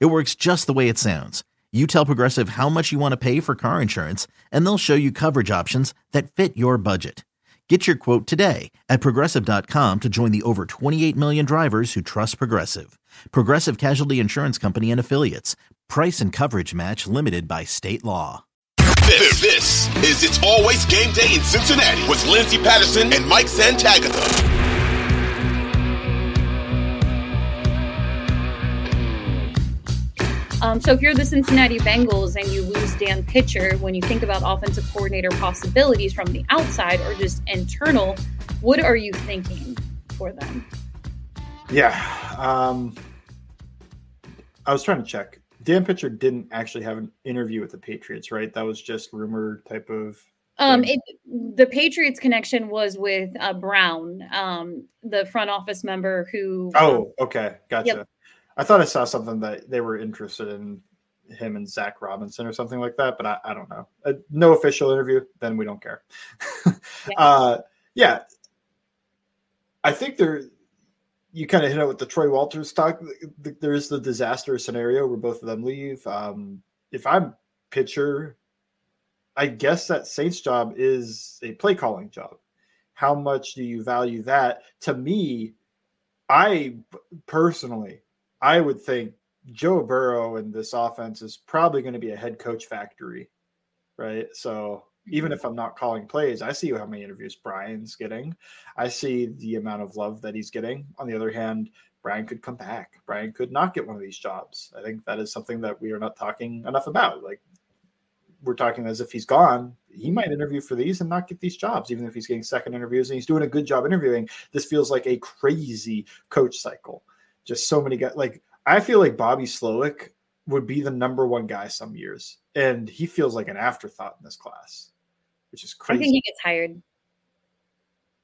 It works just the way it sounds. You tell Progressive how much you want to pay for car insurance, and they'll show you coverage options that fit your budget. Get your quote today at progressive.com to join the over 28 million drivers who trust Progressive. Progressive Casualty Insurance Company and Affiliates. Price and coverage match limited by state law. This, this is It's Always Game Day in Cincinnati with Lindsay Patterson and Mike Santagata. Um, so if you're the Cincinnati Bengals and you lose Dan Pitcher, when you think about offensive coordinator possibilities from the outside or just internal, what are you thinking for them? Yeah, um, I was trying to check. Dan Pitcher didn't actually have an interview with the Patriots, right? That was just rumor type of. Um, it, the Patriots connection was with uh, Brown, um, the front office member who. Oh, okay, gotcha. Yep. I thought I saw something that they were interested in him and Zac Robinson or something like that, but I, I don't know. Uh, no official interview, then we don't care. yeah. Uh, yeah. I think there, you kind of hit it with the Troy Walters talk. There is the disaster scenario where both of them leave. Um, if I'm pitcher, I guess that Saints job is a play calling job. How much do you value that? To me, I personally I would think Joe Burrow and this offense is probably going to be a head coach factory, right? So even mm-hmm. if I'm not calling plays, I see how many interviews Brian's getting. I see the amount of love that he's getting. On the other hand, Brian could come back. Brian could not get one of these jobs. I think that is something that we are not talking enough about. Like we're talking as if he's gone. He might interview for these and not get these jobs, even if he's getting second interviews and he's doing a good job interviewing. This feels like a crazy coach cycle just so many guys. Like I feel like Bobby Slowik would be the number one guy some years, and he feels like an afterthought in this class, which is crazy. I think he gets hired.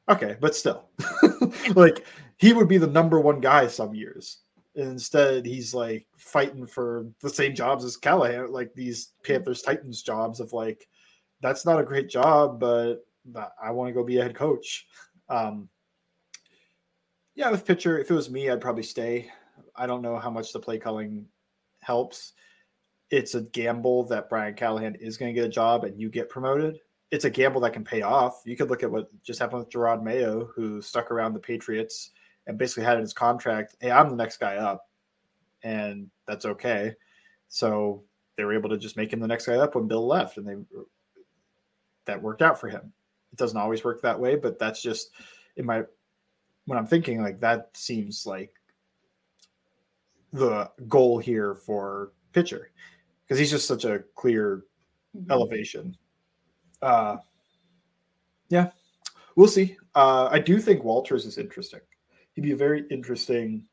Okay, but still, like he would be the number one guy some years. Instead, he's like fighting for the same jobs as Callahan, like these Panthers Titans jobs of like, that's not a great job, but I want to go be a head coach. Um, yeah, with pitcher, if it was me, I'd probably stay. I don't know how much the play calling helps. It's a gamble that Brian Callahan is going to get a job and you get promoted. It's a gamble that can pay off. You could look at what just happened with Jerod Mayo, who stuck around the Patriots and basically had in his contract, "Hey, I'm the next guy up," and that's okay. So they were able to just make him the next guy up when Bill left, and they that worked out for him. It doesn't always work that way, but that's just in my when I'm thinking like that seems like the goal here for pitcher because he's just such a clear mm-hmm. elevation. Uh, yeah, we'll see. Uh, I do think Walters is interesting. He'd be a very interesting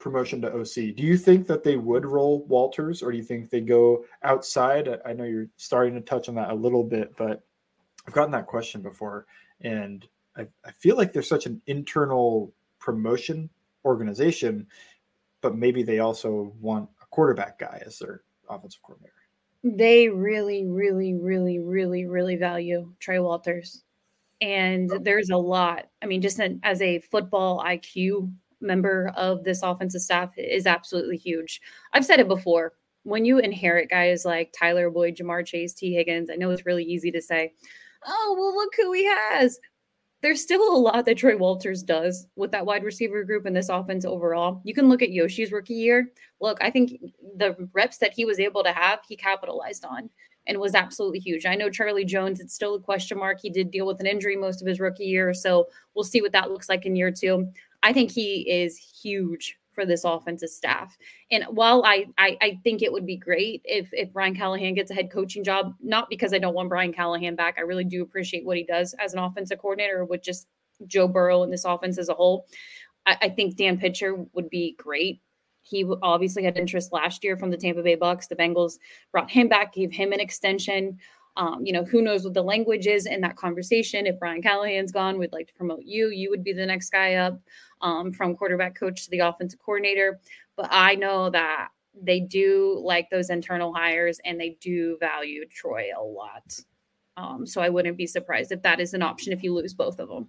promotion to OC. Do you think that they would roll Walters, or do you think they go outside? I know you're starting to touch on that a little bit, but I've gotten that question before, and I, I feel like there's such an internal promotion organization, but maybe they also want a quarterback guy as their offensive coordinator. They really, really, really, really, really value Troy Walters. And there's a lot. I mean, just as a football IQ member of this offensive staff is absolutely huge. I've said it before. When you inherit guys like Tyler Boyd, Ja'Marr Chase, Tee Higgins, I know it's really easy to say, oh, well, look who he has there's still a lot that Troy Walters does with that wide receiver group and this offense overall. You can look at Yoshi's rookie year. Look, I think the reps that he was able to have, he capitalized on and was absolutely huge. I know Charlie Jones, it's still a question mark. He did deal with an injury most of his rookie year. So we'll see what that looks like in year two. I think he is huge for this offensive staff. And while I, I, I think it would be great if if Brian Callahan gets a head coaching job, not because I don't want Brian Callahan back. I really do appreciate what he does as an offensive coordinator with just Joe Burrow and this offense as a whole. I, I think Dan Pitcher would be great. He obviously had interest last year from the Tampa Bay Bucks. The Bengals brought him back, gave him an extension. Um, you know, who knows what the language is in that conversation. If Brian Callahan's gone, we'd like to promote you. You would be the next guy up um, from quarterback coach to the offensive coordinator. But I know that they do like those internal hires and they do value Troy a lot. Um, so I wouldn't be surprised if that is an option if you lose both of them.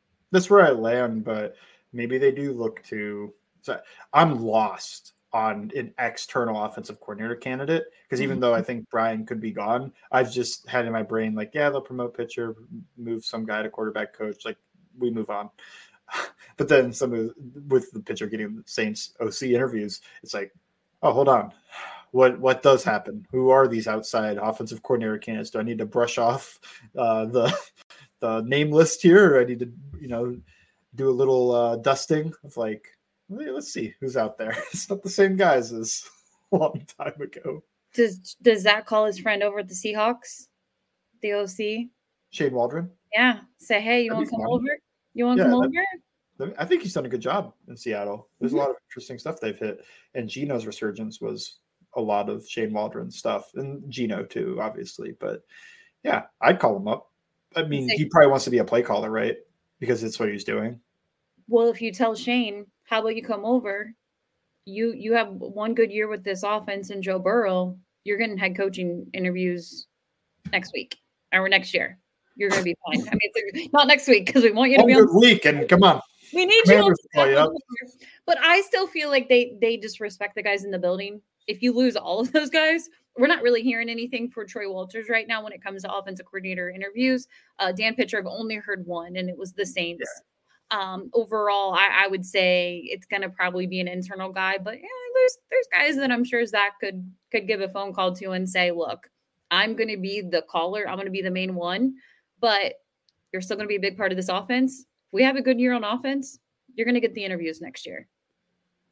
that's where I land, but maybe they do look to. So I'm lost on an external offensive coordinator candidate because even mm-hmm. though I think Brian could be gone, I've just had in my brain like, yeah, they'll promote pitcher, move some guy to quarterback coach, like we move on. But then some of with the pitcher getting the Saints OC interviews, it's like, oh, hold on. What what does happen? Who are these outside offensive coordinator candidates? Do I need to brush off uh, the the name list here, I need to, you know, do a little uh, dusting of like, let's see who's out there. It's not the same guys as a long time ago. Does does Zac call his friend over at the Seahawks, the OC? Shane Waldron. Yeah. Say, hey, you want to come fun. over? You want to yeah, come that, over? I think he's done a good job in Seattle. There's mm-hmm. a lot of interesting stuff they've hit, and Geno's resurgence was a lot of Shane Waldron stuff, and Geno too, obviously. But yeah, I'd call him up. I mean, he probably wants to be a play caller, right? Because it's what he's doing. Well, if you tell Shane, how about you come over? You you have one good year with this offense and Joe Burrow. You're getting head coaching interviews next week or next year. You're going to be fine. I mean, not next week because we want you to be on good week. And come on, we need you. But I still feel like they they disrespect the guys in the building. If you lose all of those guys, we're not really hearing anything for Troy Walters right now when it comes to offensive coordinator interviews. Uh, Dan Pitcher, I've only heard one, and it was the Saints. Yeah. Um, overall, I, I, would say it's going to probably be an internal guy, but yeah, there's there's guys that I'm sure Zac could could give a phone call to and say, look, I'm going to be the caller, I'm going to be the main one, but you're still going to be a big part of this offense. If we have a good year on offense, you're going to get the interviews next year.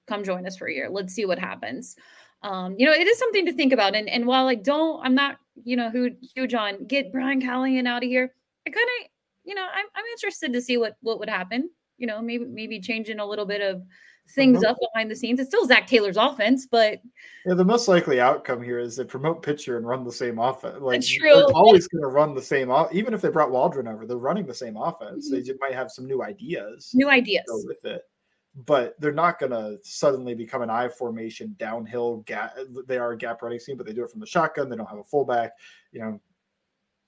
Come join us for a year. Let's see what happens um, you know, it is something to think about. And and while I don't, I'm not, you know, who huge on get Brian Callahan out of here. I kind of, you know, I'm I'm interested to see what what would happen. You know, maybe maybe changing a little bit of things mm-hmm. up behind the scenes. It's still Zac Taylor's offense, but yeah, the most likely outcome here is they promote pitcher and run the same offense. Like they're always going to run the same. Off. Even if they brought Waldron over, they're running the same offense. Mm-hmm. They might have some new ideas. New ideas with it but they're not going to suddenly become an I formation downhill gap. They are a gap running team, but they do it from the shotgun. They don't have a fullback. You know,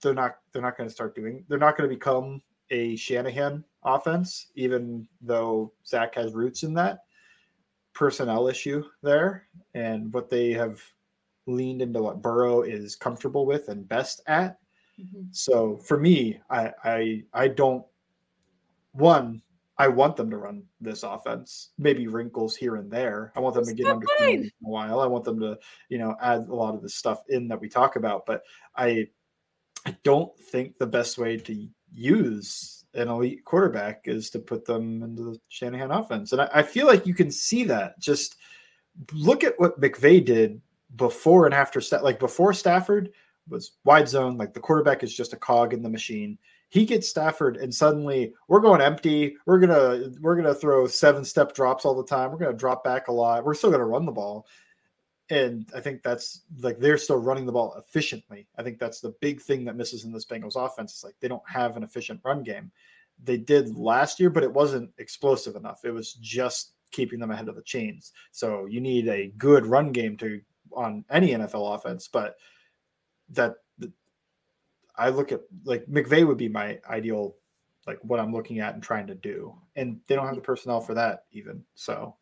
they're not they're not going to start doing. They're not going to become a Shanahan offense, even though Zac has roots in that personnel issue there, and what they have leaned into what Burrow is comfortable with and best at. Mm-hmm. So for me, I I I don't one I want them to run this offense. Maybe wrinkles here and there. I want them to get under in a while. I want them to, you know, add a lot of the stuff in that we talk about. But I, I don't think the best way to use an elite quarterback is to put them into the Shanahan offense. And I, I feel like you can see that. Just look at what McVay did before and after. Like before Stafford was wide zone. Like the quarterback is just a cog in the machine he gets Stafford, and suddenly we're going empty. We're gonna we're gonna throw seven step drops all the time. We're gonna drop back a lot. We're still gonna run the ball, and I think that's like they're still running the ball efficiently. I think that's the big thing that misses in this Bengals offense. It's like they don't have an efficient run game. They did last year, but it wasn't explosive enough. It was just keeping them ahead of the chains. So you need a good run game to on any NFL offense, but that I look at like McVay would be my ideal, like what I'm looking at and trying to do, and they don't have the personnel for that even. So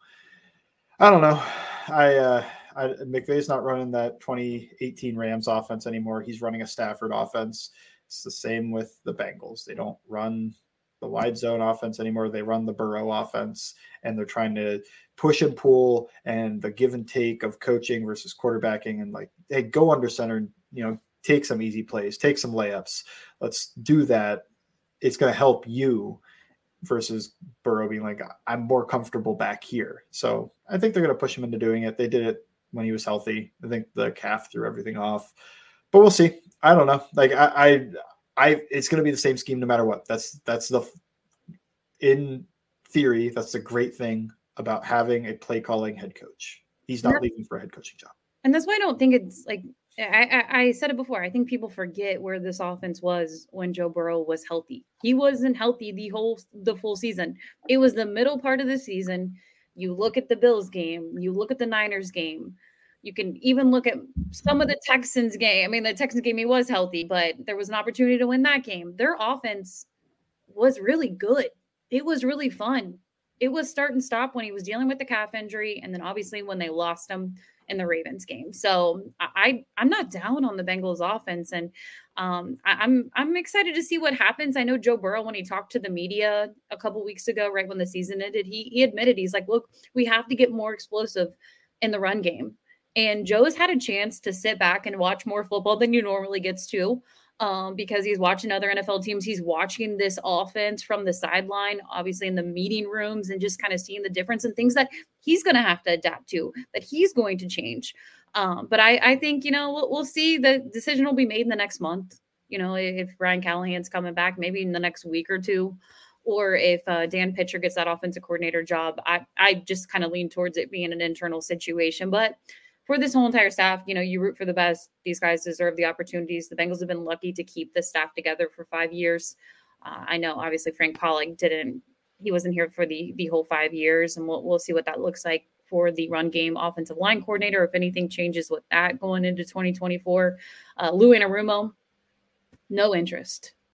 I don't know. I uh, I, McVay's not running that 2018 Rams offense anymore. He's running a Stafford offense. It's the same with the Bengals. They don't run the wide zone offense anymore. They run the Burrow offense, and they're trying to push and pull and the give and take of coaching versus quarterbacking, and like, hey, go under center, and you know, take some easy plays, take some layups. Let's do that. It's going to help you versus Burrow being like, I'm more comfortable back here. So I think they're going to push him into doing it. They did it when he was healthy. I think the calf threw everything off, but we'll see. I don't know. Like I, I, I it's going to be the same scheme no matter what. That's that's the in theory. That's the great thing about having a play calling head coach. He's not leaving for a head coaching job. And that's why I don't think it's like I, I, said it before. I think people forget where this offense was when Joe Burrow was healthy. He wasn't healthy the whole the full season. It was the middle part of the season. You look at the Bills game. You look at the Niners game. You can even look at some of the Texans game. I mean, the Texans game he was healthy, but there was an opportunity to win that game. Their offense was really good. It was really fun. It was start and stop when he was dealing with the calf injury, and then obviously when they lost him in the Ravens game. So I I'm not down on the Bengals offense, and um, I, am I'm, I'm excited to see what happens. I know Joe Burrow when he talked to the media a couple weeks ago, right when the season ended, he he admitted he's like, look, we have to get more explosive in the run game. And Joe's had a chance to sit back and watch more football than you normally gets to um, because he's watching other NFL teams. He's watching this offense from the sideline, obviously in the meeting rooms, and just kind of seeing the difference and things that he's going to have to adapt to, that he's going to change. Um, but I, I think, you know, we'll, we'll see. The decision will be made in the next month. You know, if Ryan Callahan's coming back, maybe in the next week or two, or if uh, Dan Pitcher gets that offensive coordinator job, I, I just kind of lean towards it being an internal situation. But for this whole entire staff, you know, you root for the best. These guys deserve the opportunities. The Bengals have been lucky to keep the staff together for five years. Uh, I know, obviously, Frank Pollack didn't. He wasn't here for the the whole five years, and we'll we'll see what that looks like for the run game offensive line coordinator. If anything changes with that going into 2024, uh, Lou Anarumo, no interest